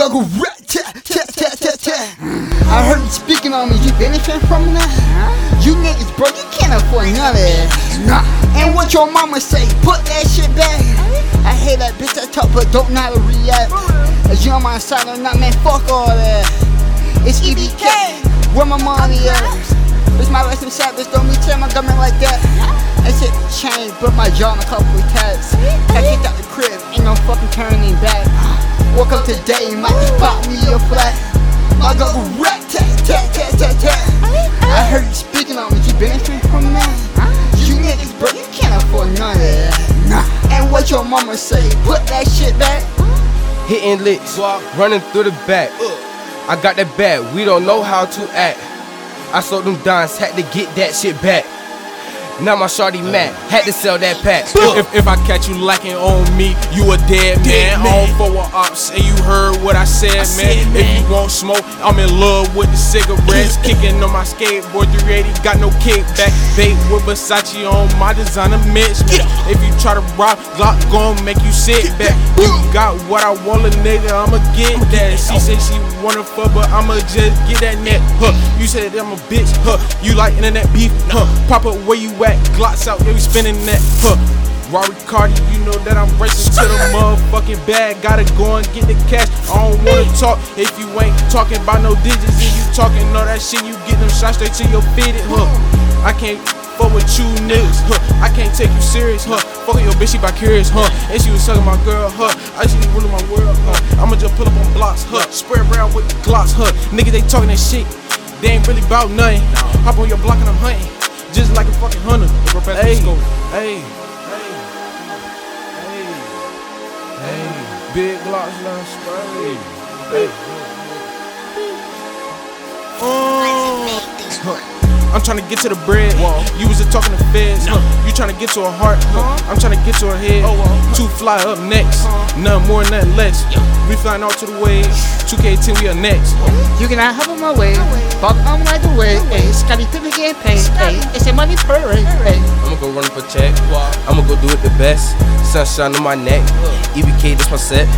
go go rat tat tat tat tat tat. I heard you speaking on me, you benefiting from that? You niggas, bro, you can't afford none of that. Nah. And what your mama say, put that shit back. I hate that bitch that talk but don't know how to react. As you on my side or not, man, fuck all that. It's EBK, where my money at? It's my rest inside, bitch, don't me tell my government like that. That shit changed, but my jaw on a couple of tats. I out the crib, ain't no fucking turning back. Woke up today, might just pop me a flat. I go rat tat tat tat tat tat. I heard you speaking on me, you benefiting from me. You niggas, bro, you can't afford none of that. Nah. And what your mama say, put that shit back. Hitting licks, running through the back. I got that bag, we don't know how to act. I sold them dimes, had to get that shit back. Now my shorty mad, had to sell that pack. If, if I catch you lacking on me, you a dead man. On for a ops, and you heard what I said, man. If you want smoke, I'm in love with the cigarettes. Kicking on my skateboard 380, got no kickback. Bait with Versace on my designer mitch. Man. If you try to rock, Glock gon' make you sit back. You got what I want, a nigga, I'ma get that. She say she wanna fuck, but I'ma just get that net. Huh? You said I'm a bitch, huh? You like internet beef, huh? Pop up where you at? Glocks out, yeah, we spinning that, huh? Rory Cardi, you know that I'm racing to the motherfucking bag. Gotta go and get the cash. I don't wanna talk if you ain't talking about no digits and you talking all that shit. You get them shots straight to your fitted, huh? I can't fuck with you niggas, huh? I can't take you serious, huh? Fucking your bitch, she by curious, huh? And she was sucking my girl, huh? I just ruling my world, huh? I'ma just pull up on blocks, huh? Spread around with the glocks, huh? Niggas, they talking that shit. They ain't really about nothing. Hop on your block and I'm hunting. Just like a fucking hunter. Hey, hey, hey, hey, hey. Big glocks now spray. Hey. Uh, I'm trying to get to the bread. You was just talking to feds. Huh? You trying to get to her heart. Huh? I'm trying to get to her head. Oh, two fly up next. None more, nothing less. We flying out to the waves. 2K10, we are next. You cannot hop on my way. Fuck on right away. Hey, Scottie Pippen get paid. Hey, it's a money parade. Hey. I'ma go run up a check. I'ma go do it the best. Sunshine on my neck. EBK, that's my set.